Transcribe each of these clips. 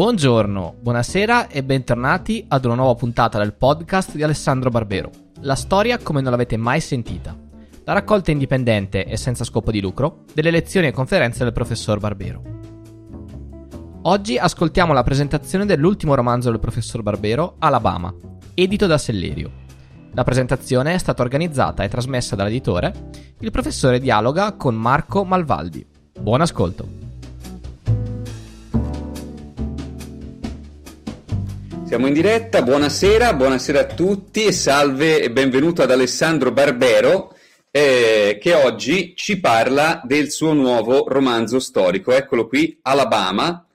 Buongiorno, buonasera e bentornati ad una nuova puntata del podcast di Alessandro Barbero. La storia come non l'avete mai sentita. La raccolta indipendente e senza scopo di lucro delle lezioni e conferenze del professor Barbero. Oggi ascoltiamo la presentazione dell'ultimo romanzo del professor Barbero, Alabama, edito da Sellerio. La presentazione è stata organizzata e trasmessa dall'editore. Il professore dialoga con Marco Malvaldi. Buon ascolto. Siamo in diretta, buonasera, buonasera a tutti e salve e benvenuto ad Alessandro Barbero eh, che oggi ci parla del suo nuovo romanzo storico. Eccolo qui, Alabama,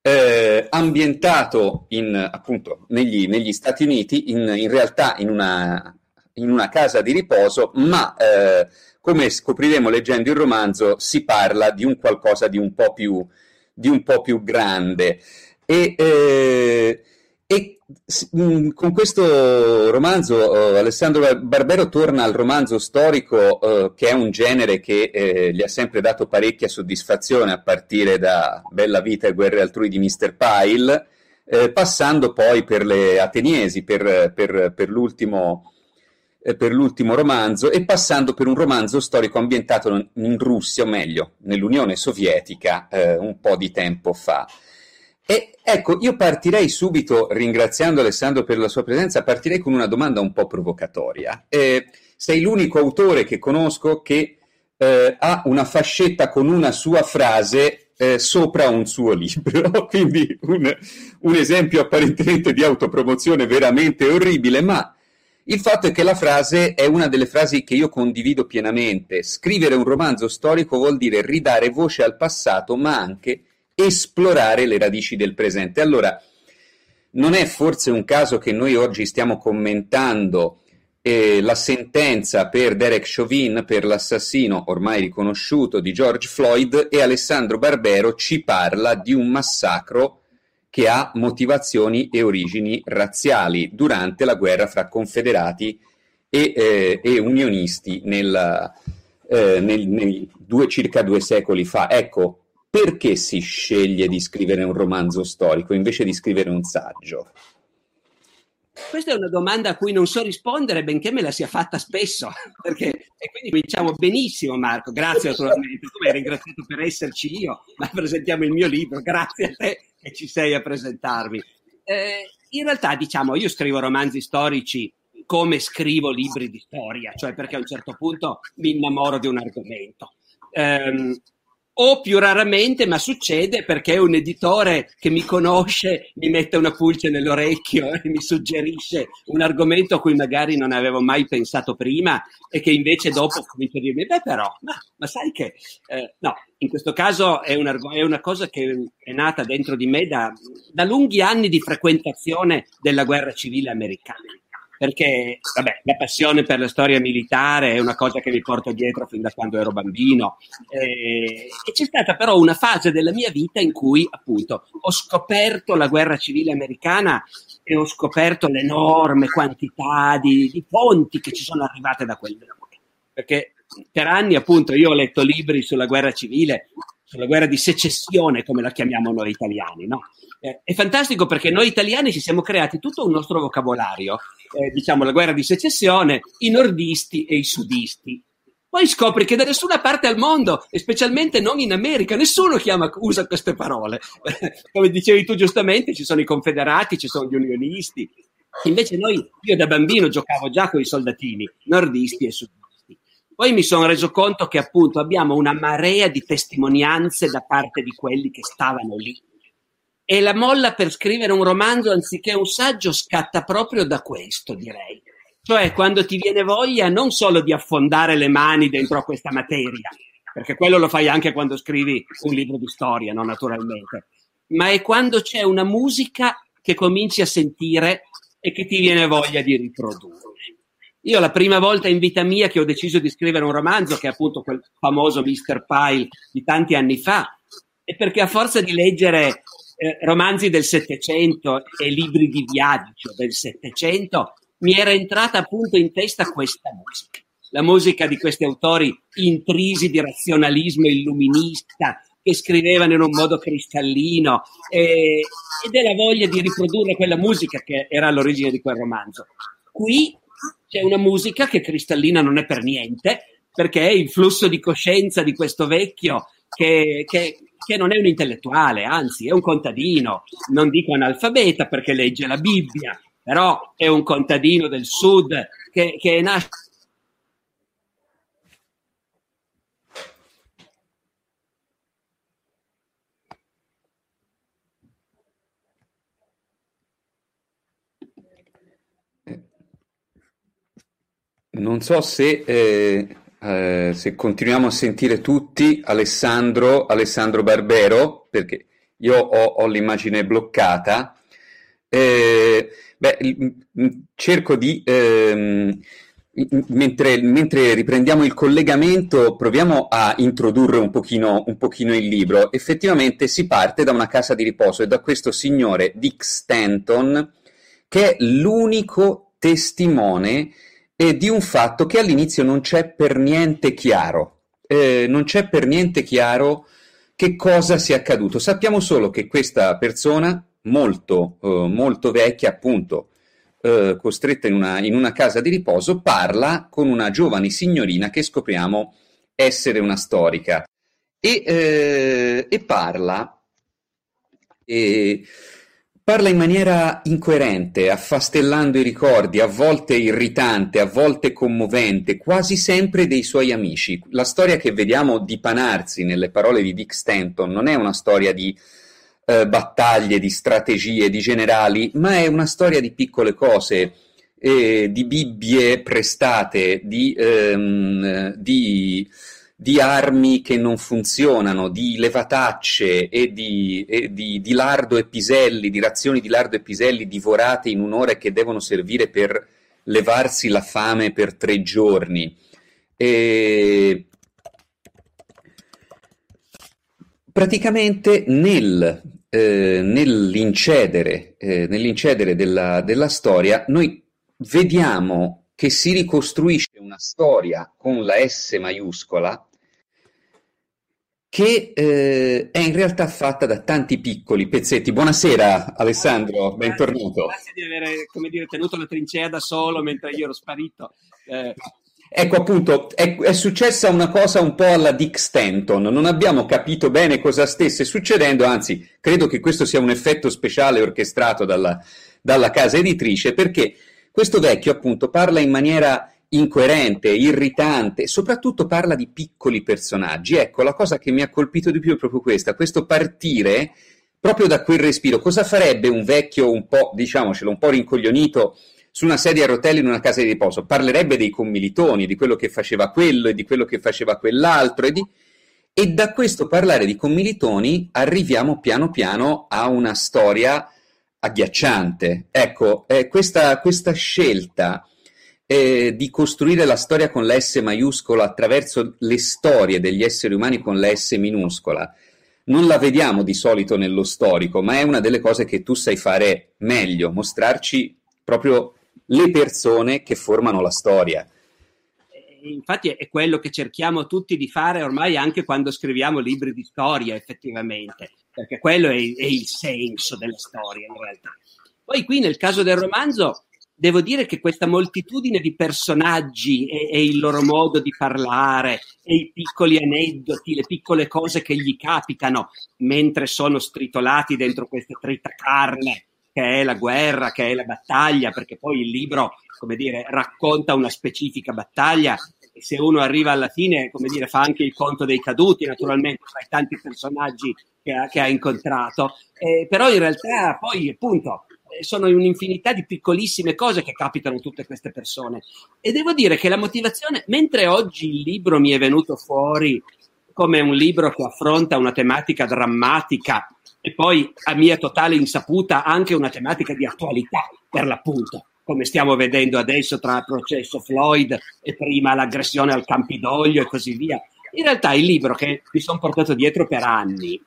eh, ambientato in, appunto negli, negli Stati Uniti, in, in realtà in una, in una, casa di riposo, ma eh, come scopriremo leggendo il romanzo si parla di un qualcosa di un po' più, di un po più grande. E, eh, e mm, con questo romanzo uh, Alessandro Barbero torna al romanzo storico uh, che è un genere che eh, gli ha sempre dato parecchia soddisfazione a partire da Bella vita e guerre altrui di Mr. Pyle, eh, passando poi per le Ateniesi, per, per, per, l'ultimo, eh, per, l'ultimo, romanzo e passando per un romanzo storico ambientato in Russia, o meglio, nell'Unione Sovietica eh, un po' di tempo fa. E ecco, io partirei subito, ringraziando Alessandro per la sua presenza, partirei con una domanda un po' provocatoria. Eh, sei l'unico autore che conosco che eh, ha una fascetta con una sua frase eh, sopra un suo libro, quindi un, un esempio apparentemente di autopromozione veramente orribile, ma il fatto è che la frase è una delle frasi che io condivido pienamente. Scrivere un romanzo storico vuol dire ridare voce al passato, ma anche esplorare le radici del presente. Allora, non è forse un caso che noi oggi stiamo commentando eh, la sentenza per Derek Chauvin per l'assassino ormai riconosciuto di George Floyd e Alessandro Barbero ci parla di un massacro che ha motivazioni e origini razziali durante la guerra fra confederati e, eh, e unionisti nel, eh, nel, nel due, circa due secoli fa. Ecco, perché si sceglie di scrivere un romanzo storico invece di scrivere un saggio? Questa è una domanda a cui non so rispondere, benché me la sia fatta spesso. Perché, e quindi cominciamo benissimo, Marco. Grazie naturalmente. Tu mi hai ringraziato per esserci io, ma presentiamo il mio libro. Grazie a te che ci sei a presentarmi. Eh, in realtà, diciamo, io scrivo romanzi storici come scrivo libri di storia, cioè perché a un certo punto mi innamoro di un argomento. Um, o più raramente, ma succede perché un editore che mi conosce mi mette una pulce nell'orecchio e mi suggerisce un argomento a cui magari non avevo mai pensato prima e che invece dopo comincia a dirmi, beh però, ma, ma sai che... Eh, no, in questo caso è, un, è, una cosa che è nata dentro di me da, da lunghi anni di frequentazione della guerra civile americana perché vabbè, la passione per la storia militare è una cosa che mi porto dietro fin da quando ero bambino. Eh, e c'è stata però una fase della mia vita in cui appunto ho scoperto la guerra civile americana e ho scoperto l'enorme quantità di, di fonti che ci sono arrivate da quel perché per anni appunto io ho letto libri sulla guerra civile sulla guerra di secessione come la chiamiamo noi italiani no? Eh, è fantastico perché noi italiani ci siamo creati tutto un nostro vocabolario, eh, diciamo la guerra di secessione, i nordisti e i sudisti. Poi scopri che da nessuna parte al mondo, e specialmente non in America, nessuno chiama, usa queste parole. Come dicevi tu giustamente, ci sono i confederati, ci sono gli unionisti. Invece noi, io da bambino giocavo già con i soldatini, nordisti e sudisti. Poi mi sono reso conto che appunto abbiamo una marea di testimonianze da parte di quelli che stavano lì e la molla per scrivere un romanzo anziché un saggio scatta proprio da questo, direi. Cioè, quando ti viene voglia non solo di affondare le mani dentro a questa materia, perché quello lo fai anche quando scrivi un libro di storia, no? naturalmente, ma è quando c'è una musica che cominci a sentire e che ti viene voglia di riprodurre. Io la prima volta in vita mia che ho deciso di scrivere un romanzo, che è appunto quel famoso Mr. Pyle di tanti anni fa, è perché a forza di leggere eh, romanzi del Settecento e libri di viaggio del Settecento, mi era entrata appunto in testa questa musica. La musica di questi autori intrisi di razionalismo illuminista, che scrivevano in un modo cristallino eh, ed è la voglia di riprodurre quella musica che era all'origine di quel romanzo. Qui c'è una musica che cristallina non è per niente, perché è il flusso di coscienza di questo vecchio che, che, che, non è un intellettuale, anzi è un contadino, non dico analfabeta perché legge la Bibbia, però è un contadino del sud che, che nasce Non so se, eh, eh, se, continuiamo a sentire tutti Alessandro, Alessandro Barbero, perché io ho, ho l'immagine bloccata. Eh, beh, cerco di... Ehm, mentre, mentre, riprendiamo il collegamento, proviamo a introdurre un pochino, un pochino il libro. Effettivamente si parte da una casa di riposo e da questo signore Dick Stanton, che è l'unico testimone e di un fatto che all'inizio non c'è per niente chiaro. Eh, non c'è per niente chiaro che cosa sia accaduto. Sappiamo solo che questa persona, molto, eh, molto vecchia, appunto, eh, costretta in una, in una, casa di riposo, parla con una giovane signorina che scopriamo essere una storica. E, eh, e parla. E, Parla in maniera incoerente, affastellando i ricordi, a volte irritante, a volte commovente, quasi sempre dei suoi amici. La storia che vediamo dipanarsi nelle parole di Dick Stanton non è una storia di eh, battaglie, di strategie, di generali, ma è una storia di piccole cose, eh, di bibbie prestate, di, ehm, di di armi che non funzionano, di levatacce e di, e di, di lardo e piselli, di razioni di lardo e piselli divorate in un'ora che devono servire per levarsi la fame per tre giorni. E... Praticamente nel, eh, nell'incedere, eh, nell'incedere della, della storia noi vediamo che si ricostruisce una storia con la S maiuscola che eh, è in realtà fatta da tanti piccoli pezzetti. Buonasera Alessandro, bentornato. Grazie di aver come dire, tenuto la trincea da solo mentre io ero sparito. Eh. Ecco appunto, è, è, successa una cosa un po' alla Dick Stanton, non abbiamo capito bene cosa stesse succedendo, anzi credo che questo sia un effetto speciale orchestrato dalla, dalla casa editrice perché questo vecchio appunto parla in maniera incoerente, irritante, soprattutto parla di piccoli personaggi. Ecco, la cosa che mi ha colpito di più è proprio questa, questo partire proprio da quel respiro. Cosa farebbe un vecchio un po', diciamocelo, un po' rincoglionito su una sedia a rotelle in una casa di riposo? Parlerebbe dei commilitoni, di quello che faceva quello e di quello che faceva quell'altro e di... E da questo parlare di commilitoni arriviamo piano piano a una storia agghiacciante. Ecco, eh, questa, questa, scelta eh, di costruire la storia con la S maiuscola attraverso le storie degli esseri umani con la S minuscola non la vediamo di solito nello storico, ma è una delle cose che tu sai fare meglio, mostrarci proprio le persone che formano la storia infatti è quello che cerchiamo tutti di fare ormai anche quando scriviamo libri di storia effettivamente, perché quello è, è il senso della storia in realtà. Poi qui nel caso del romanzo devo dire che questa moltitudine di personaggi e, e, il loro modo di parlare e i piccoli aneddoti, le piccole cose che gli capitano mentre sono stritolati dentro questa trita carne che è la guerra, che è la battaglia, perché poi il libro, come dire, racconta una specifica battaglia e se uno arriva alla fine, come dire, fa anche il conto dei caduti, naturalmente, tra i tanti personaggi che ha, che ha incontrato, eh, però in realtà poi, appunto, sono un'infinità di piccolissime cose che capitano a tutte queste persone. E devo dire che la motivazione, mentre oggi il libro mi è venuto fuori come un libro che affronta una tematica drammatica e poi a mia totale insaputa anche una tematica di attualità, per l'appunto come stiamo vedendo adesso tra il processo Floyd e prima l'aggressione al Campidoglio e così via. In realtà il libro che mi sono portato dietro per anni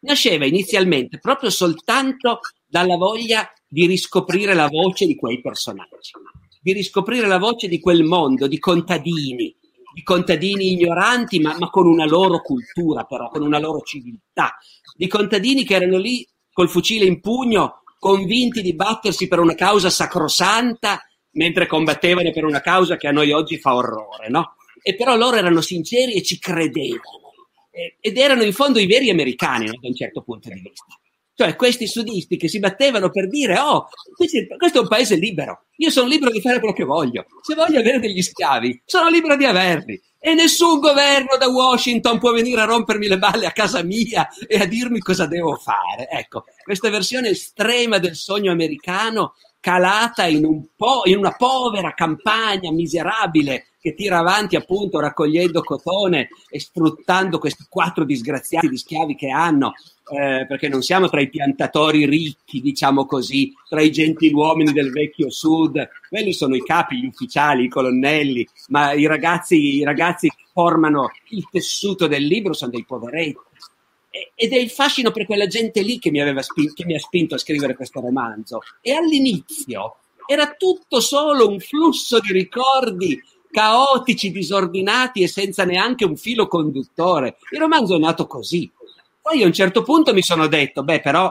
nasceva inizialmente proprio soltanto dalla voglia di riscoprire la voce di quei personaggi, di riscoprire la voce di quel mondo di contadini, di contadini ignoranti, ma, ma, con una loro cultura, però, con una loro civiltà, di contadini che erano lì col fucile in pugno, convinti di battersi per una causa sacrosanta, mentre combattevano per una causa che a noi oggi fa orrore, no? E però loro erano sinceri e ci credevano. ed erano in fondo i veri americani, no? da un certo punto di vista. Cioè questi sudisti che si battevano per dire, oh, questo è un paese libero, io sono libero di fare quello che voglio, se voglio avere degli schiavi, sono libero di averli. E nessun governo da Washington può venire a rompermi le balle a casa mia e a dirmi cosa devo fare. Ecco, questa versione estrema del sogno americano calata in, un po', in una povera campagna miserabile che tira avanti appunto raccogliendo cotone e sfruttando questi quattro disgraziati di schiavi che hanno eh, perché non siamo tra i piantatori ricchi, diciamo così, tra i gentiluomini del vecchio sud, quelli sono i capi, gli ufficiali, i colonnelli, ma i ragazzi, i ragazzi che formano il tessuto del libro sono dei poveretti. Ed è il fascino per quella gente lì che mi, spin- che mi ha spinto a scrivere questo romanzo. E all'inizio era tutto solo un flusso di ricordi caotici, disordinati e senza neanche un filo conduttore. Il romanzo è nato così, poi a un certo punto mi sono detto, beh, però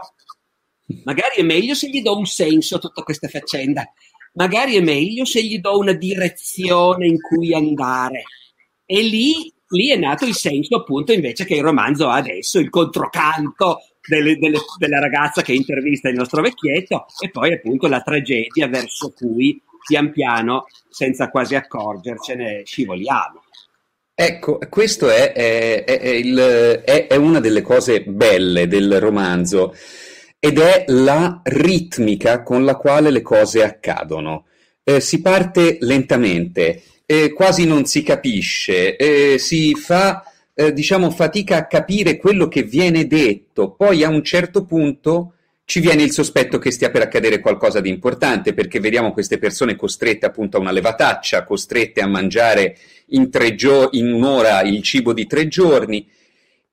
magari è meglio se gli do un senso a tutta questa faccenda, magari è meglio se gli do una direzione in cui andare. E lì, lì è nato il senso, appunto, invece che il romanzo ha adesso, il controcanto delle, delle, della ragazza che intervista il nostro vecchietto e poi appunto la tragedia verso cui pian piano, senza quasi accorgercene, scivoliamo. Ecco, questo è, è, è, il, è, una delle cose belle del romanzo ed è la ritmica con la quale le cose accadono. Eh, si parte lentamente, eh, quasi non si capisce, eh, si fa eh, diciamo fatica a capire quello che viene detto, poi a un certo punto ci viene il sospetto che stia per accadere qualcosa di importante perché vediamo queste persone costrette appunto a una levataccia, costrette a mangiare in, gio- in un'ora il cibo di tre giorni.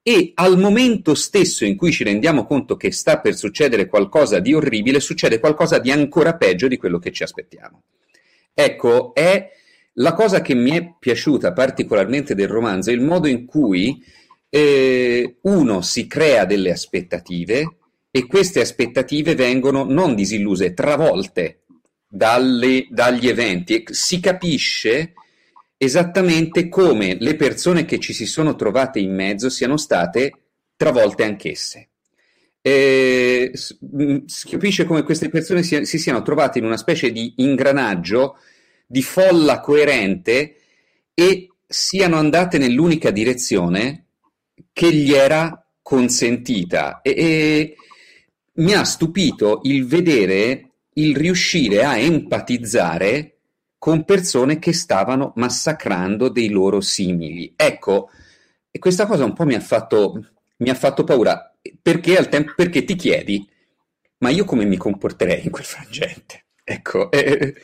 E al momento stesso in cui ci rendiamo conto che sta per succedere qualcosa di orribile, succede qualcosa di ancora peggio di quello che ci aspettiamo. Ecco, è la cosa che mi è piaciuta particolarmente del romanzo, il modo in cui eh, uno si crea delle aspettative, e queste aspettative vengono non disilluse, travolte dalle, dagli eventi. Si capisce esattamente come le persone che ci si sono trovate in mezzo siano state travolte anch'esse. Eh, si capisce come queste persone si, si, siano trovate in una specie di ingranaggio di folla coerente e siano andate nell'unica direzione che gli era consentita. E, e mi ha stupito il vedere, il riuscire a empatizzare con persone che stavano massacrando dei loro simili. Ecco, questa cosa un po' mi ha fatto, mi ha fatto paura, perché, al tempo, perché ti chiedi, ma io come mi comporterei in quel frangente? Ecco, eh,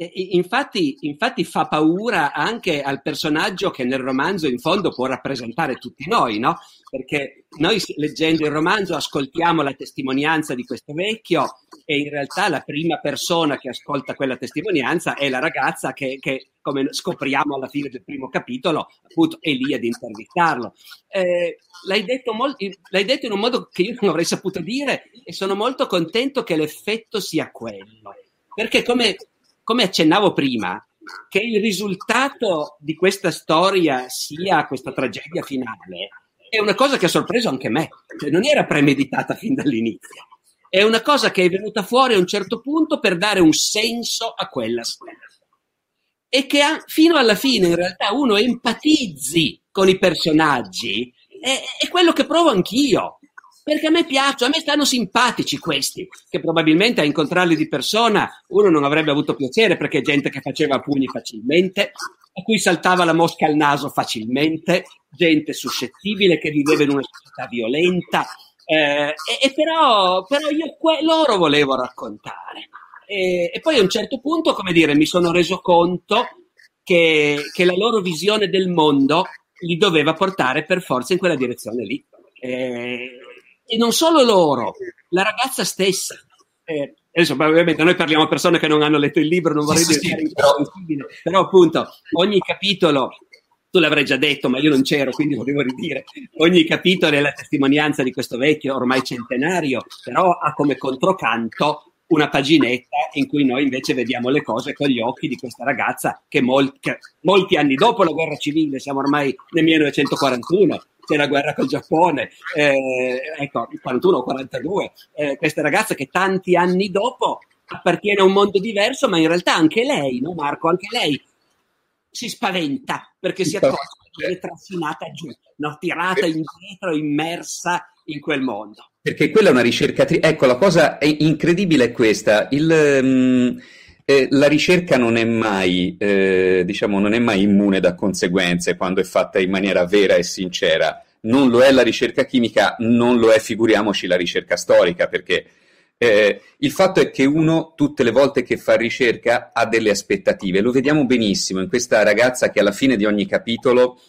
Infatti, infatti, fa paura anche al personaggio che nel romanzo in fondo può rappresentare tutti noi, no? Perché noi leggendo il romanzo ascoltiamo la testimonianza di questo vecchio e in realtà la prima persona che ascolta quella testimonianza è la ragazza che, che come scopriamo alla fine del primo capitolo, appunto è lì ad intervistarlo. Eh, l'hai, detto molto, l'hai detto in un modo che io non avrei saputo dire e sono molto contento che l'effetto sia quello. Perché come come accennavo prima, che il risultato di questa storia sia questa tragedia finale è una cosa che ha sorpreso anche me, cioè, non era premeditata fin dall'inizio. È una cosa che è venuta fuori a un certo punto per dare un senso a quella storia. E che ha, fino alla fine in realtà uno empatizzi con i personaggi è, è quello che provo anch'io perché a me piacciono, a me stanno simpatici questi, che probabilmente a incontrarli di persona uno non avrebbe avuto piacere perché è gente che faceva pugni facilmente, a cui saltava la mosca al naso facilmente, gente suscettibile che viveva in una società violenta, eh, e, e, però, però io que- loro volevo raccontare. E, e, poi a un certo punto, come dire, mi sono reso conto che, che la loro visione del mondo li doveva portare per forza in quella direzione lì. Eh, e non solo loro, la ragazza stessa. Eh, adesso ovviamente noi parliamo a persone che non hanno letto il libro, non vorrei sì, dire sì, però... però appunto ogni capitolo tu l'avrai già detto, ma io non c'ero, quindi lo devo ridire. Ogni capitolo è la testimonianza di questo vecchio, ormai centenario, però ha come controcanto una paginetta in cui noi invece vediamo le cose con gli occhi di questa ragazza che, mol- che molti anni dopo la guerra civile, siamo ormai nel 1941, c'è la guerra col Giappone, eh, ecco, 41 o 42, eh, questa ragazza che tanti anni dopo appartiene a un mondo diverso, ma in realtà anche lei, no Marco, anche lei si spaventa perché si accorge che è trascinata giù, no? tirata indietro, immersa in quel mondo. Perché quella è una ricercatrice. Ecco, la cosa incredibile è questa. Il, um, la ricerca non è, mai, eh, diciamo, non è mai immune da conseguenze quando è fatta in maniera vera e sincera. Non lo è la ricerca chimica, non lo è, figuriamoci, la ricerca storica, perché eh, il fatto è che uno tutte le volte che fa ricerca ha delle aspettative. Lo vediamo benissimo in questa ragazza che alla fine di ogni capitolo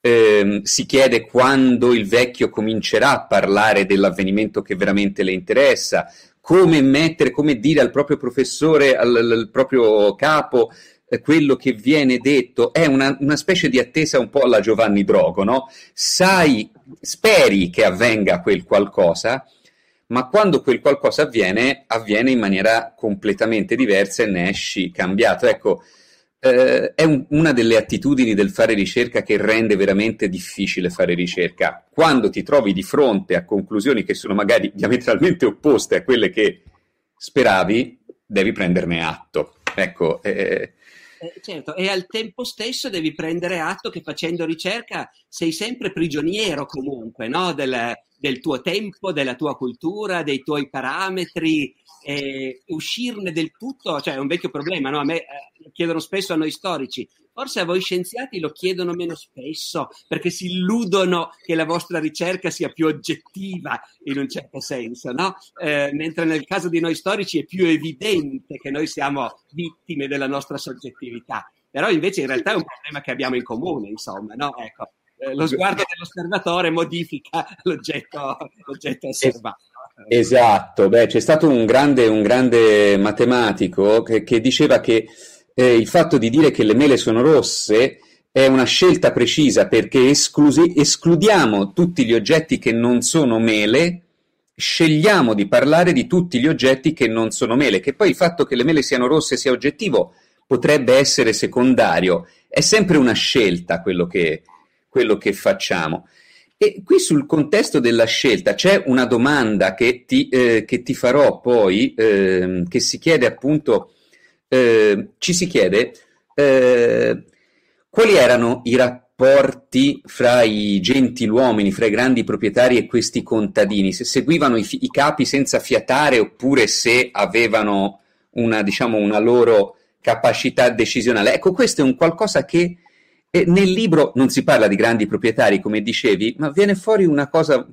eh, si chiede quando il vecchio comincerà a parlare dell'avvenimento che veramente le interessa, come mettere, come dire al proprio professore, al, al proprio capo eh, quello che viene detto è una, una, specie di attesa un po' alla Giovanni Drogo, no? Sai, speri che avvenga quel qualcosa, ma quando quel qualcosa avviene, avviene in maniera completamente diversa e ne esci cambiato. Ecco, eh, è un, una delle attitudini del fare ricerca che rende veramente difficile fare ricerca. Quando ti trovi di fronte a conclusioni che sono magari diametralmente opposte a quelle che speravi, devi prenderne atto. Ecco, eh, eh, certo, e al tempo stesso devi prendere atto che facendo ricerca sei sempre prigioniero comunque no? del, del, tuo tempo, della tua cultura, dei tuoi parametri, eh, uscirne del tutto, cioè è un vecchio problema, no? a me eh, chiedono spesso a noi storici, forse a voi scienziati lo chiedono meno spesso perché si illudono che la vostra ricerca sia più oggettiva in un certo senso, no? eh, mentre nel caso di noi storici è più evidente che noi siamo vittime della nostra soggettività, però invece in realtà è un problema che abbiamo in comune, insomma, no? Ecco, eh, lo sguardo dell'osservatore modifica l'oggetto, l'oggetto osservato. Esatto, beh, c'è stato un grande, un grande matematico che, che diceva che eh, il fatto di dire che le mele sono rosse è una scelta precisa perché esclusi, escludiamo tutti gli oggetti che non sono mele, scegliamo di parlare di tutti gli oggetti che non sono mele, che poi il fatto che le mele siano rosse sia oggettivo potrebbe essere secondario, è sempre una scelta quello che, quello che facciamo. E qui sul contesto della scelta c'è una domanda che ti, eh, che ti farò poi, eh, che si chiede appunto, eh, ci si chiede eh, quali erano i rapporti fra i gentiluomini, fra i grandi proprietari e questi contadini, se seguivano i, i capi senza fiatare oppure se avevano una, diciamo, una loro capacità decisionale. Ecco, questo è un qualcosa che e nel libro non si parla di grandi proprietari, come dicevi, ma viene fuori una cosa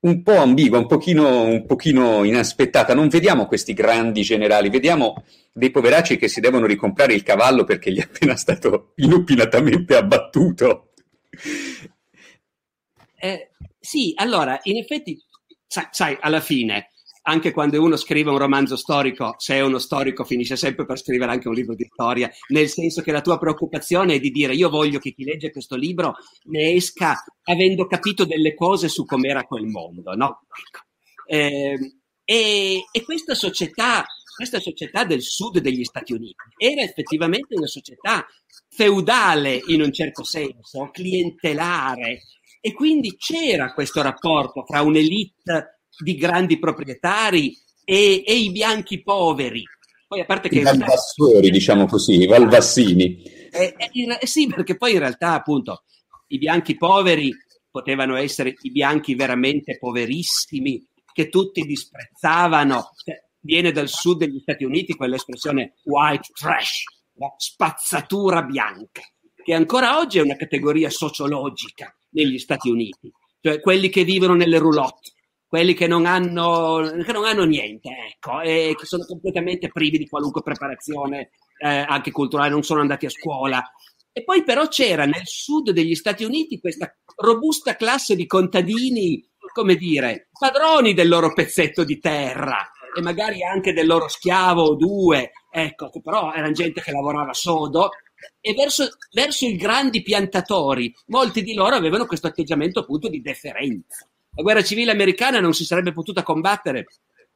un po' ambigua, un pochino, un pochino inaspettata. Non vediamo questi grandi generali, vediamo dei poveracci che si devono ricomprare il cavallo perché gli è appena stato inopinatamente abbattuto. Eh, sì, allora, in effetti, sai, sai alla fine anche quando uno scrive un romanzo storico, se è uno storico finisce sempre per scrivere anche un libro di storia, nel senso che la tua preoccupazione è di dire io voglio che chi legge questo libro ne esca avendo capito delle cose su com'era quel mondo, no? Eh, e, e questa società, questa società del sud degli Stati Uniti era effettivamente una società feudale in un certo senso, clientelare, e quindi c'era questo rapporto tra un'elite di grandi proprietari e, e i bianchi poveri. Poi a parte che... I valvassori, diciamo così, i valvassini. Eh, eh, sì, perché poi in realtà appunto i bianchi poveri potevano essere i bianchi veramente poverissimi che tutti disprezzavano. Cioè, viene dal sud degli Stati Uniti quell'espressione white trash, no? spazzatura bianca, che ancora oggi è una categoria sociologica negli Stati Uniti, cioè quelli che vivono nelle roulotte, quelli che non hanno, che non hanno niente, ecco, e che sono completamente privi di qualunque preparazione eh, anche culturale, non sono andati a scuola. E poi però c'era nel sud degli Stati Uniti questa robusta classe di contadini, come dire, padroni del loro pezzetto di terra, e magari anche del loro schiavo o due, ecco, però erano gente che lavorava sodo, e verso, verso, i grandi piantatori, molti di loro avevano questo atteggiamento appunto di deferenza. La guerra civile americana non si sarebbe potuta combattere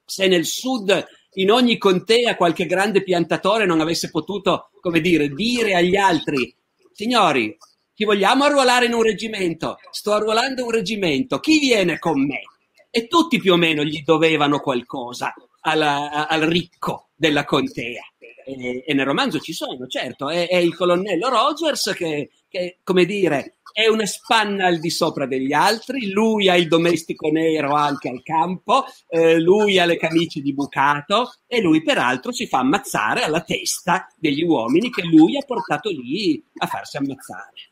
se nel sud, in ogni contea, qualche grande piantatore non avesse potuto, come dire, dire agli altri, signori, chi vogliamo arruolare in un reggimento? Sto arruolando un reggimento, chi viene con me? E tutti più o meno gli dovevano qualcosa alla, al ricco della contea. E, e, nel romanzo ci sono, certo, è, è il colonnello Rogers che, che, come dire, è una spanna al di sopra degli altri, lui ha il domestico nero anche al campo, eh, lui ha le camicie di bucato e lui peraltro si fa ammazzare alla testa degli uomini che lui ha portato lì a farsi ammazzare.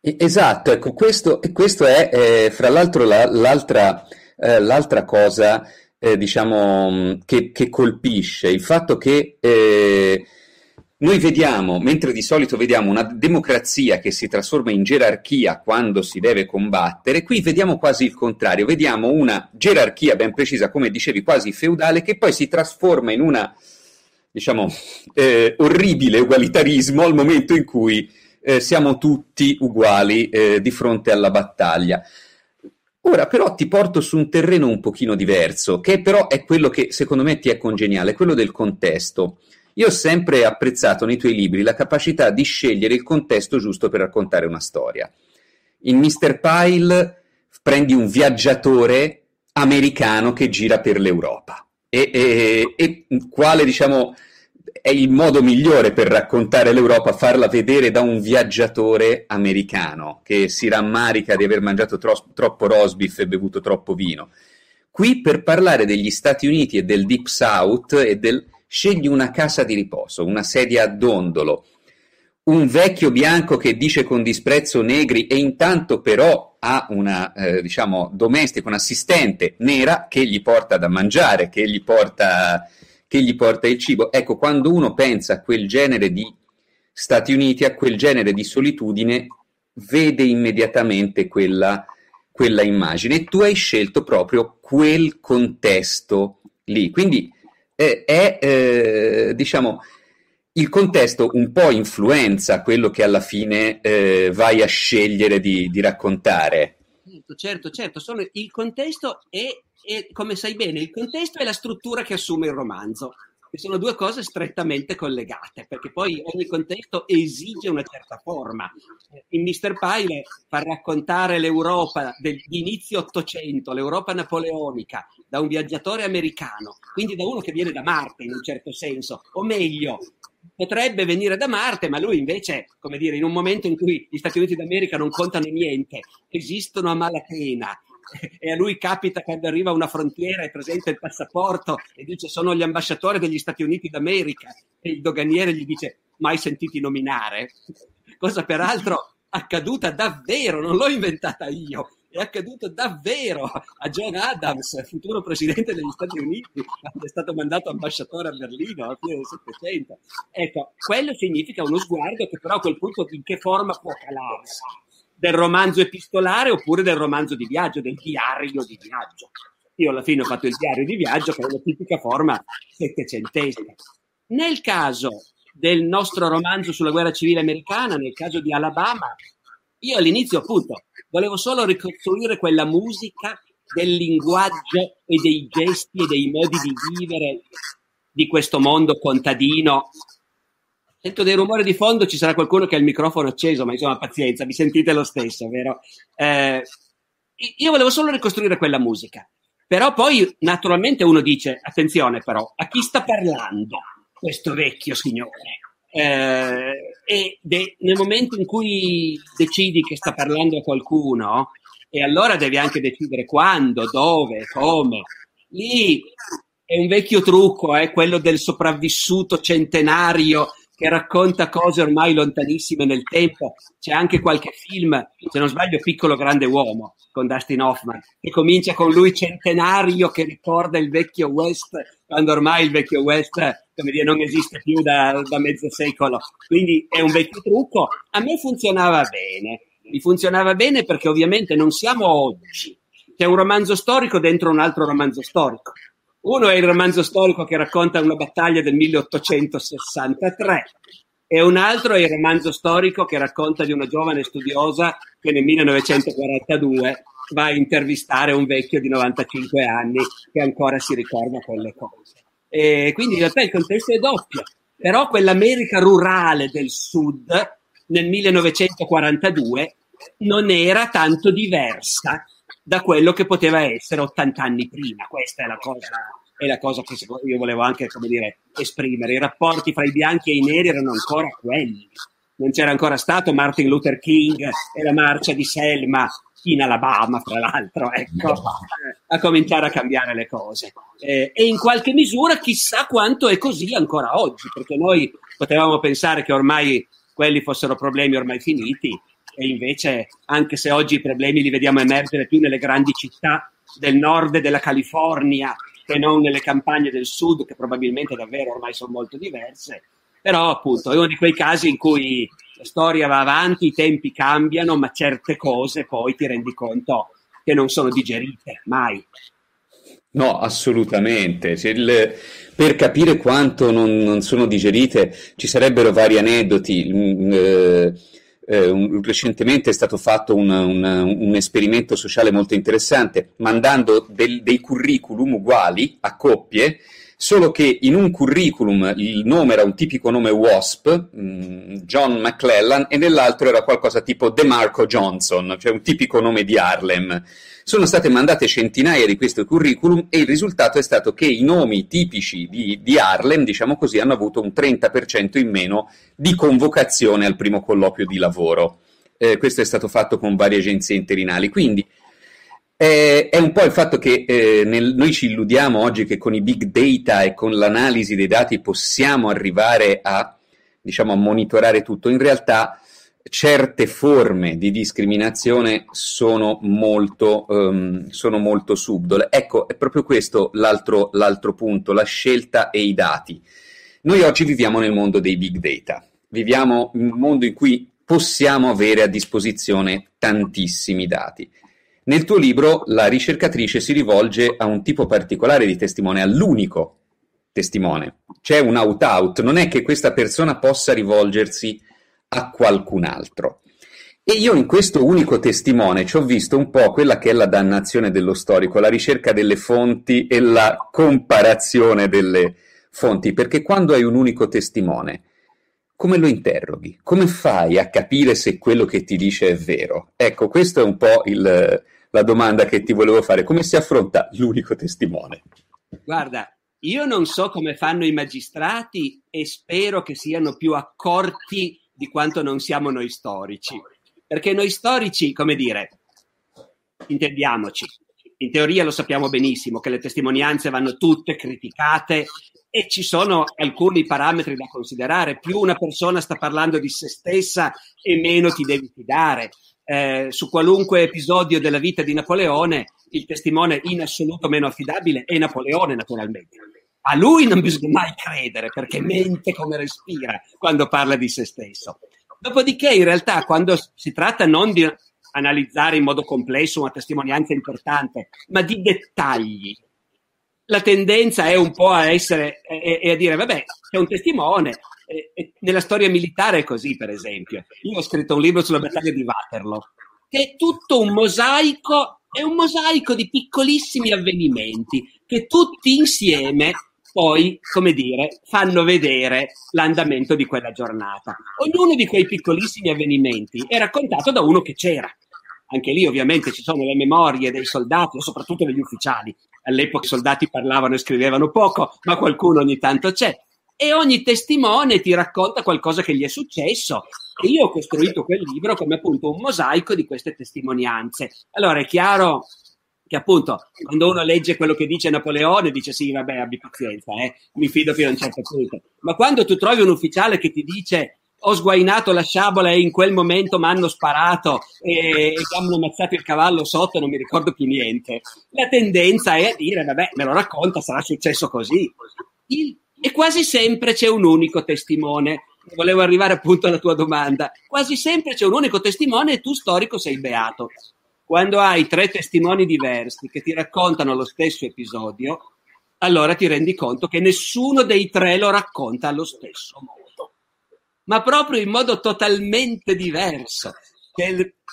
Esatto, ecco, questo, questo è eh, fra l'altro la, l'altra, eh, l'altra cosa eh, diciamo, che, che, colpisce, il fatto che eh, noi vediamo, mentre di solito vediamo una democrazia che si trasforma in gerarchia quando si deve combattere, qui vediamo quasi il contrario, vediamo una gerarchia ben precisa, come dicevi, quasi feudale, che poi si trasforma in una, diciamo, eh, orribile ugualitarismo al momento in cui eh, siamo tutti uguali eh, di fronte alla battaglia. Ora però ti porto su un terreno un pochino diverso, che però è quello che secondo me ti è congeniale, quello del contesto. Io ho sempre apprezzato nei tuoi libri la capacità di scegliere il contesto giusto per raccontare una storia. In Mr. Pyle prendi un viaggiatore americano che gira per l'Europa e, e, e quale diciamo è il modo migliore per raccontare l'Europa, farla vedere da un viaggiatore americano che si rammarica di aver mangiato tro- troppo rosbif e bevuto troppo vino. Qui per parlare degli Stati Uniti e del Deep South e del scegli una casa di riposo, una sedia a dondolo, un vecchio bianco che dice con disprezzo negri e intanto però ha una, eh, diciamo, domestica, un'assistente nera che gli porta da mangiare, che gli porta che gli porta il cibo. Ecco, quando uno pensa a quel genere di Stati Uniti, a quel genere di solitudine, vede immediatamente quella, quella immagine e tu hai scelto proprio quel contesto lì. Quindi eh, è, eh, diciamo, il contesto un po' influenza quello che alla fine eh, vai a scegliere di, di raccontare. Certo, certo, certo. Sono, il contesto è come sai bene, il contesto è la struttura che assume il romanzo, che sono due cose strettamente collegate, perché poi ogni contesto esige una certa forma. In Mr. Pyle fa raccontare l'Europa di inizio Ottocento, l'Europa napoleonica, da un viaggiatore americano, quindi da uno che viene da Marte in un certo senso, o meglio, potrebbe venire da Marte, ma lui invece, come dire, in un momento in cui gli Stati Uniti d'America non contano niente, esistono a malapena, e a lui capita quando arriva una frontiera e presenta il passaporto e dice sono gli ambasciatori degli Stati Uniti d'America e il doganiere gli dice mai sentiti nominare? Cosa peraltro accaduta davvero, non l'ho inventata io, è accaduto davvero a John Adams, futuro presidente degli Stati Uniti, quando è stato mandato ambasciatore a Berlino a fine del Settecento. Ecco, quello significa uno sguardo che però a quel punto in che forma può calarsi del romanzo epistolare oppure del romanzo di viaggio, del diario di viaggio. Io alla fine ho fatto il diario di viaggio che è una tipica forma settecentesca. Nel caso del nostro romanzo sulla guerra civile americana, nel caso di Alabama, io all'inizio appunto volevo solo ricostruire quella musica del linguaggio e dei gesti e dei modi di vivere di questo mondo contadino Sento dei rumori di fondo, ci sarà qualcuno che ha il microfono acceso, ma insomma pazienza, mi sentite lo stesso, vero? Eh, io volevo solo ricostruire quella musica, però poi naturalmente uno dice, attenzione però, a chi sta parlando questo vecchio signore? Eh, e de- nel momento in cui decidi che sta parlando a qualcuno, e allora devi anche decidere quando, dove, come, lì è un vecchio trucco, è eh, quello del sopravvissuto centenario che racconta cose ormai lontanissime nel tempo. C'è anche qualche film, se non sbaglio, Piccolo Grande Uomo con Dustin Hoffman, che comincia con lui centenario che ricorda il vecchio West, quando ormai il vecchio West come dire, non esiste più da, da mezzo secolo. Quindi è un vecchio trucco. A me funzionava bene. Mi funzionava bene perché ovviamente non siamo oggi. C'è un romanzo storico dentro un altro romanzo storico. Uno è il romanzo storico che racconta una battaglia del 1863 e un altro è il romanzo storico che racconta di una giovane studiosa che nel 1942 va a intervistare un vecchio di 95 anni che ancora si ricorda quelle cose. E quindi in realtà il contesto è doppio, però quell'America rurale del sud nel 1942 non era tanto diversa da quello che poteva essere 80 anni prima. Questa è la cosa, è la cosa che io volevo anche dire, esprimere. I rapporti fra i bianchi e i neri erano ancora quelli. Non c'era ancora stato Martin Luther King e la marcia di Selma in Alabama, fra l'altro, ecco, a cominciare a cambiare le cose. Eh, e in qualche misura chissà quanto è così ancora oggi, perché noi potevamo pensare che ormai quelli fossero problemi ormai finiti, e invece, anche se oggi i problemi li vediamo emergere più nelle grandi città del nord della California che non nelle campagne del sud, che probabilmente davvero ormai sono molto diverse, però appunto è uno di quei casi in cui la storia va avanti, i tempi cambiano, ma certe cose poi ti rendi conto che non sono digerite mai. No, assolutamente. Il, per capire quanto non, non, sono digerite ci sarebbero vari aneddoti. Mm, eh, eh, un, recentemente è stato fatto un, un, un, esperimento sociale molto interessante, mandando del, dei curriculum uguali a coppie, solo che in un curriculum il nome era un tipico nome WASP, mm, John McClellan, e nell'altro era qualcosa tipo DeMarco Johnson, cioè un tipico nome di Harlem. Sono state mandate centinaia di questi curriculum e il risultato è stato che i nomi tipici di, di Harlem, diciamo così, hanno avuto un 30% in meno di convocazione al primo colloquio di lavoro. Eh, questo è stato fatto con varie agenzie interinali. Quindi eh, è un po' il fatto che eh, nel, noi ci illudiamo oggi che con i big data e con l'analisi dei dati possiamo arrivare a, diciamo, a monitorare tutto. In realtà certe forme di discriminazione sono molto, um, sono molto subdole. Ecco, è proprio questo l'altro, l'altro punto, la scelta e i dati. Noi oggi viviamo nel mondo dei big data, viviamo in un mondo in cui possiamo avere a disposizione tantissimi dati. Nel tuo libro la ricercatrice si rivolge a un tipo particolare di testimone, all'unico testimone. C'è un out-out, non è che questa persona possa rivolgersi a qualcun altro. E io in questo unico testimone ci ho visto un po' quella che è la dannazione dello storico, la ricerca delle fonti e la comparazione delle fonti, perché quando hai un unico testimone, come lo interroghi? Come fai a capire se quello che ti dice è vero? Ecco, questa è un po' il, la domanda che ti volevo fare. Come si affronta l'unico testimone? Guarda, io non so come fanno i magistrati e spero che siano più accorti di quanto non siamo noi storici. Perché noi storici, come dire, intendiamoci, in teoria lo sappiamo benissimo che le testimonianze vanno tutte criticate e ci sono alcuni parametri da considerare. Più una persona sta parlando di se stessa e meno ti devi fidare. Eh, su qualunque episodio della vita di Napoleone, il testimone in assoluto meno affidabile è Napoleone, naturalmente a lui non bisogna mai credere perché mente come respira quando parla di se stesso. Dopodiché, in realtà, quando si tratta non di analizzare in modo complesso una testimonianza importante, ma di dettagli, la tendenza è un po' a essere e a dire, vabbè, c'è un testimone. E, e nella storia militare è così, per esempio. Io ho scritto un libro sulla battaglia di Waterloo, che è tutto un mosaico, è un mosaico di piccolissimi avvenimenti che tutti insieme poi, come dire, fanno vedere l'andamento di quella giornata. Ognuno di quei piccolissimi avvenimenti è raccontato da uno che c'era. Anche lì ovviamente ci sono le memorie dei soldati, soprattutto degli ufficiali. All'epoca i soldati parlavano e scrivevano poco, ma qualcuno ogni tanto c'è. E ogni testimone ti racconta qualcosa che gli è successo. E io ho costruito quel libro come appunto un mosaico di queste testimonianze. Allora è chiaro che appunto quando uno legge quello che dice Napoleone dice sì vabbè abbi pazienza eh, mi fido fino a un certo punto. Ma quando tu trovi un ufficiale che ti dice ho sguainato la sciabola e in quel momento mi hanno sparato e, e mi hanno ammazzato il cavallo sotto non mi ricordo più niente. La tendenza è a dire vabbè me lo racconta sarà successo così. Il, e quasi sempre c'è un unico testimone. Volevo arrivare appunto alla tua domanda. Quasi sempre c'è un unico testimone e tu storico sei beato quando hai tre testimoni diversi che ti raccontano lo stesso episodio, allora ti rendi conto che nessuno dei tre lo racconta allo stesso modo, ma proprio in modo totalmente diverso.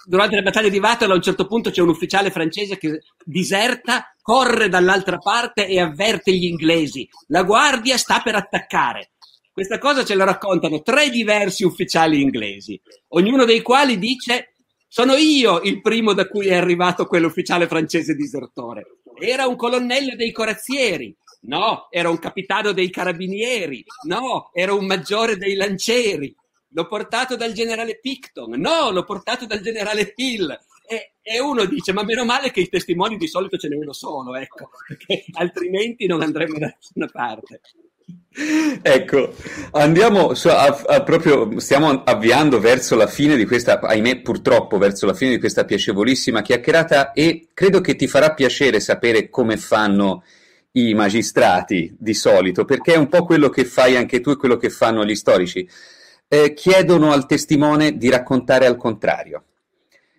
durante le battaglie di Waterloo a un certo punto c'è un ufficiale francese che diserta, corre dall'altra parte e avverte gli inglesi. La guardia sta per attaccare. Questa cosa ce la raccontano tre diversi ufficiali inglesi, ognuno dei quali dice sono io il primo da cui è arrivato quell'ufficiale francese disertore. Era un colonnello dei corazzieri. No, era un capitano dei carabinieri. No, era un maggiore dei lancieri. L'ho portato dal generale Picton. No, l'ho portato dal generale Hill. E, e, uno dice: Ma meno male che i testimoni di solito ce n'è uno solo, ecco, perché altrimenti non andremo da nessuna parte. Ecco, andiamo su, a, a, proprio, stiamo avviando verso la fine di questa, ahimè purtroppo verso la fine di questa piacevolissima chiacchierata e credo che ti farà piacere sapere come fanno i magistrati di solito, perché è un po' quello che fai anche tu e quello che fanno gli storici. Eh, chiedono al testimone di raccontare al contrario.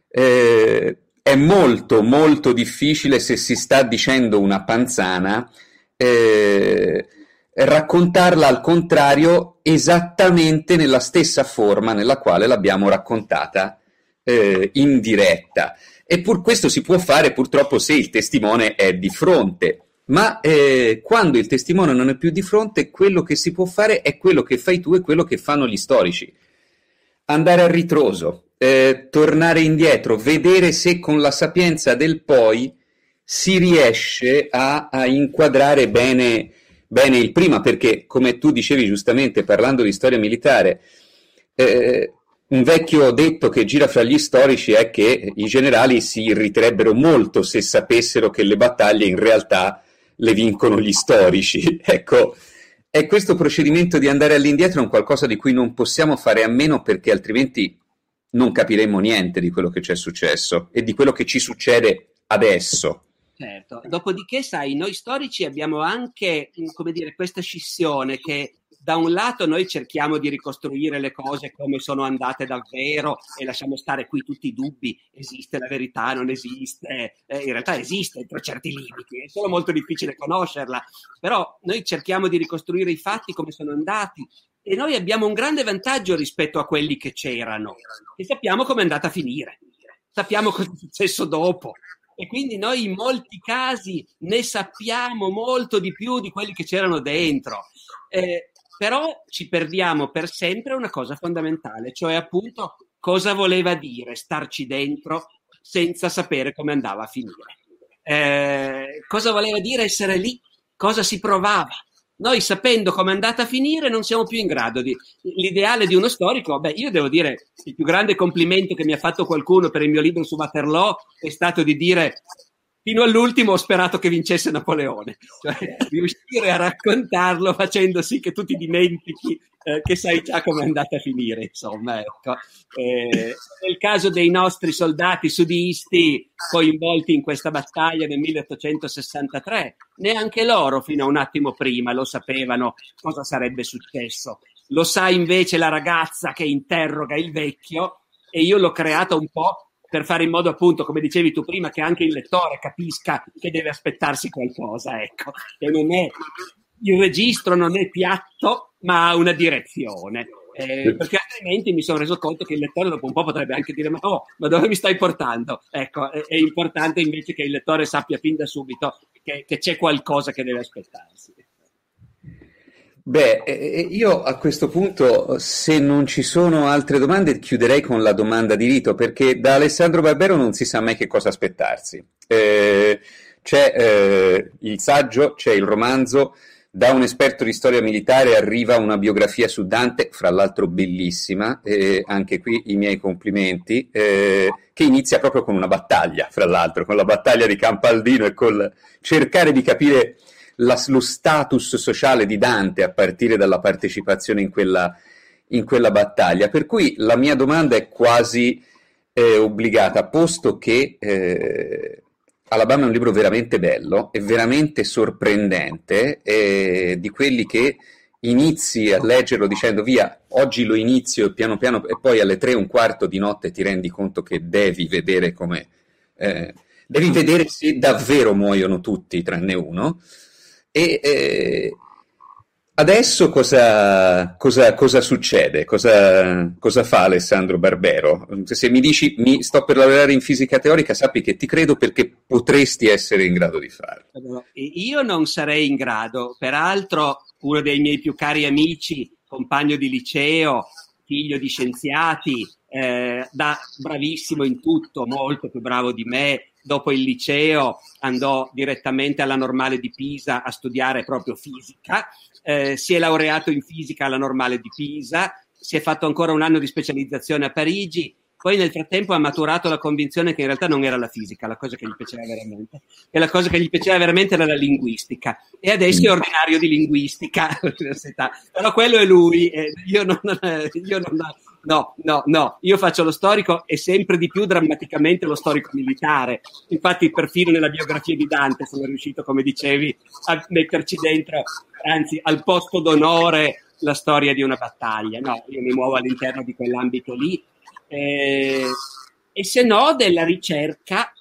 Eh, è molto molto difficile se si sta dicendo una panzana. Eh, raccontarla al contrario esattamente nella stessa forma nella quale l'abbiamo raccontata eh, in diretta. E pur questo si può fare purtroppo se il testimone è di fronte, ma eh, quando il testimone non è più di fronte, quello che si può fare è quello che fai tu e quello che fanno gli storici. Andare a ritroso, eh, tornare indietro, vedere se con la sapienza del poi si riesce a, a inquadrare bene bene il prima perché, come tu dicevi giustamente parlando di storia militare, eh, un vecchio detto che gira fra gli storici è che i generali si irriterebbero molto se sapessero che le battaglie in realtà le vincono gli storici. ecco, è questo procedimento di andare all'indietro un qualcosa di cui non possiamo fare a meno perché altrimenti non capiremmo niente di quello che ci è successo e di quello che ci succede adesso. Certo, dopodiché, sai, noi storici abbiamo anche, mm, come dire, questa scissione che da un lato noi cerchiamo di ricostruire le cose come sono andate davvero e lasciamo stare qui tutti i dubbi, esiste la verità, non esiste, eh, in realtà esiste entro certi limiti, è solo molto difficile conoscerla, però noi cerchiamo di ricostruire i fatti come sono andati e noi abbiamo un grande vantaggio rispetto a quelli che c'erano, e sappiamo come è andata a finire, sappiamo cosa è successo dopo, e quindi noi in molti casi ne sappiamo molto di più di quelli che c'erano dentro. Eh, però ci perdiamo per sempre una cosa fondamentale, cioè appunto cosa voleva dire starci dentro senza sapere come andava a finire. Eh, cosa voleva dire essere lì? Cosa si provava? Noi sapendo come è andata a finire non siamo più in grado di... L'ideale di uno storico, beh, io devo dire, il più grande complimento che mi ha fatto qualcuno per il mio libro su Waterloo è stato di dire fino all'ultimo ho sperato che vincesse Napoleone, cioè riuscire a raccontarlo facendo sì che tu ti dimentichi eh, che sai già come è andata a finire, insomma, ecco. Eh, nel caso dei nostri soldati sudisti coinvolti in questa battaglia nel 1863, neanche loro fino a un attimo prima lo sapevano cosa sarebbe successo. Lo sa invece la ragazza che interroga il vecchio e io l'ho creata un po' per fare in modo appunto, come dicevi tu prima, che anche il lettore capisca che deve aspettarsi qualcosa, ecco, che non è il registro non è piatto, ma ha una direzione. Eh, perché altrimenti mi sono reso conto che il lettore dopo un po' potrebbe anche dire ma, oh, ma dove mi stai portando? Ecco, è, è, importante invece che il lettore sappia fin da subito che, che c'è qualcosa che deve aspettarsi. Beh, io a questo punto, se non ci sono altre domande, chiuderei con la domanda di rito, perché da Alessandro Barbero non si sa mai che cosa aspettarsi. Eh, c'è eh, il saggio, c'è il romanzo, da un esperto di storia militare arriva una biografia su Dante, fra l'altro bellissima, eh, anche qui i miei complimenti, eh, che inizia proprio con una battaglia, fra l'altro, con la battaglia di Campaldino e col cercare di capire la, lo status sociale di Dante a partire dalla partecipazione in quella, in quella battaglia. Per cui la mia domanda è quasi eh, obbligata, posto che eh, Alabama è un libro veramente bello e veramente sorprendente, eh, di quelli che inizi a leggerlo dicendo via, oggi lo inizio piano piano e poi alle tre un quarto di notte ti rendi conto che devi vedere come... Eh, devi vedere se davvero muoiono tutti tranne uno E eh, adesso cosa, cosa, cosa succede? Cosa, cosa, fa Alessandro Barbero? Se mi dici mi sto per lavorare in fisica teorica, sappi che ti credo perché potresti essere in grado di farlo. Io non sarei in grado, peraltro uno dei miei più cari amici, compagno di liceo, figlio di scienziati, eh, da bravissimo in tutto, molto più bravo di me, dopo il liceo andò direttamente alla normale di Pisa a studiare proprio fisica, eh, si è laureato in fisica alla normale di Pisa, si è fatto ancora un anno di specializzazione a Parigi, poi nel frattempo ha maturato la convinzione che in realtà non era la fisica la cosa che gli piaceva veramente, e la cosa che gli piaceva veramente era la linguistica. E adesso è mm. ordinario di linguistica all'università. Però quello è lui, eh, io non, io non, no, no, no, io faccio lo storico e sempre di più drammaticamente lo storico militare. Infatti, perfino nella biografia di Dante sono riuscito, come dicevi, a metterci dentro, anzi, al posto d'onore la storia di una battaglia. No, io mi muovo all'interno di quell'ambito lì eh, e se no della ricerca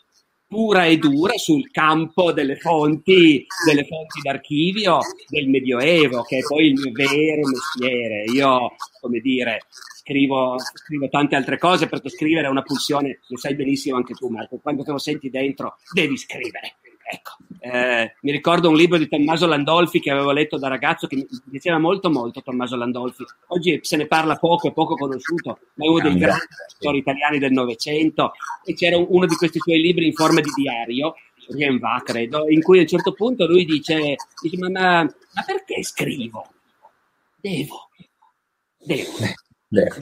pura e dura sul campo delle fonti, delle fonti d'archivio del Medioevo, che è poi il mio vero mestiere. Io, come dire, scrivo, scrivo tante altre cose perché scrivere è una pulsione, lo sai benissimo anche tu Marco, quando te lo senti dentro devi scrivere. Ecco, eh, mi ricordo un libro di Tommaso Landolfi che avevo letto da ragazzo che mi piaceva molto molto Tommaso Landolfi. Oggi se ne parla poco, è poco conosciuto, ma è uno dei grandi scrittori italiani del Novecento e c'era uno di questi suoi libri in forma di diario, Rien va credo, in cui a un certo punto lui dice, dice ma, ma, ma perché scrivo? Devo, devo. devo.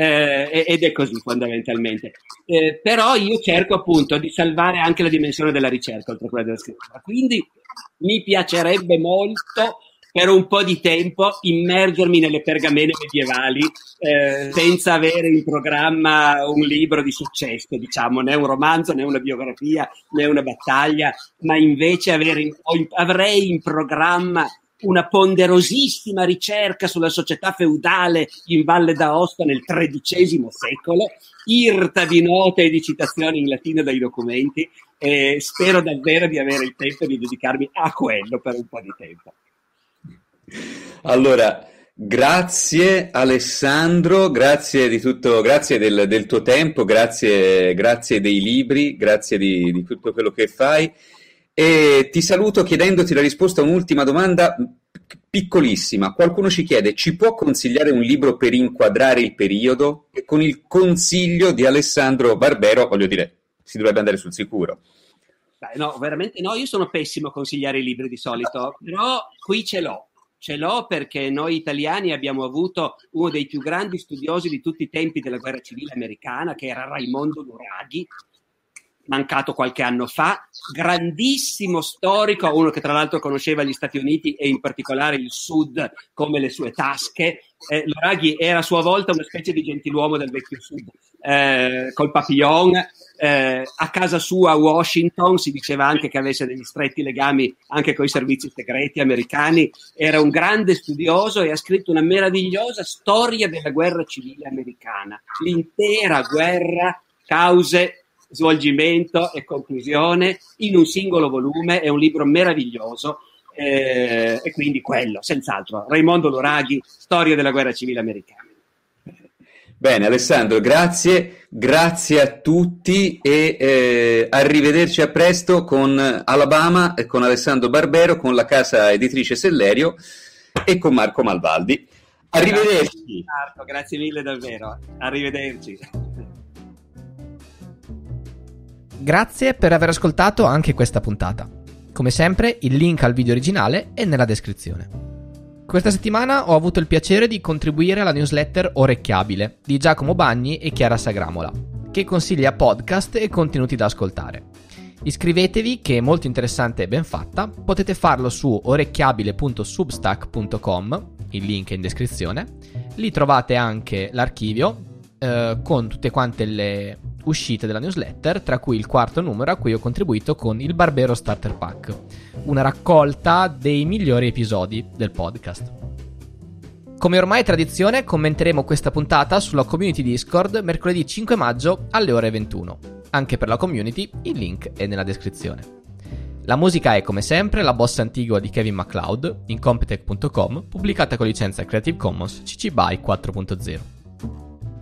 Eh, ed è così fondamentalmente. Eh, però io cerco appunto di salvare anche la dimensione della ricerca oltre a quella della scrittura. Quindi mi piacerebbe molto per un po' di tempo immergermi nelle pergamene medievali eh, senza avere in programma un libro di successo, diciamo, né un romanzo, né una biografia, né una battaglia, ma invece avere, avrei in programma una ponderosissima ricerca sulla società feudale in Valle d'Aosta nel XIII secolo, irta di note e di citazioni in latino dai documenti e spero davvero di avere il tempo di dedicarmi a quello per un po' di tempo. Allora, grazie Alessandro, grazie di tutto, grazie del, del tuo tempo, grazie, grazie, dei libri, grazie di, di tutto quello che fai. E ti saluto chiedendoti la risposta a un'ultima domanda piccolissima. Qualcuno ci chiede: ci può consigliare un libro per inquadrare il periodo? E con il consiglio di Alessandro Barbero, voglio dire, si dovrebbe andare sul sicuro. Beh, no, veramente no, io sono pessimo a consigliare i libri di solito, però qui ce l'ho. Ce l'ho perché noi italiani abbiamo avuto uno dei più grandi studiosi di tutti i tempi della guerra civile americana, che era Raimondo Nuraghi, mancato qualche anno fa, grandissimo storico, uno che tra l'altro conosceva gli Stati Uniti e in particolare il Sud come le sue tasche. Eh, Loraghi era a sua volta una specie di gentiluomo del vecchio Sud, eh, col papillon. Eh, a casa sua a Washington si diceva anche che avesse degli stretti legami anche con i servizi segreti americani, era un grande studioso e ha scritto una meravigliosa storia della guerra civile americana, l'intera guerra, cause, svolgimento e conclusione in un singolo volume, è un libro meraviglioso eh, e quindi quello, senz'altro. Raimondo Loraghi, Storia della guerra civile americana. Bene, Alessandro, grazie, grazie a tutti e eh, arrivederci a presto con Alabama e con Alessandro Barbero, con la casa editrice Sellerio e con Marco Malvaldi. Arrivederci. Grazie, Marco, grazie mille davvero. Arrivederci. Grazie per aver ascoltato anche questa puntata. Come sempre, il link al video originale è nella descrizione. Questa settimana ho avuto il piacere di contribuire alla newsletter Orecchiabile di Giacomo Bagni e Chiara Sagramola, che consiglia podcast e contenuti da ascoltare. Iscrivetevi che è molto interessante e ben fatta, potete farlo su orecchiabile.substack.com, il link è in descrizione. Lì trovate anche l'archivio eh, con tutte quante le uscite della newsletter, tra cui il quarto numero a cui ho contribuito con il Barbero Starter Pack, una raccolta dei migliori episodi del podcast. Come ormai è tradizione, commenteremo questa puntata sulla community Discord mercoledì 5 maggio alle ore 21. Anche per la community il link è nella descrizione. La musica è come sempre la bossa antigua di Kevin MacLeod in Competech.com, pubblicata con licenza Creative Commons CC BY 4.0.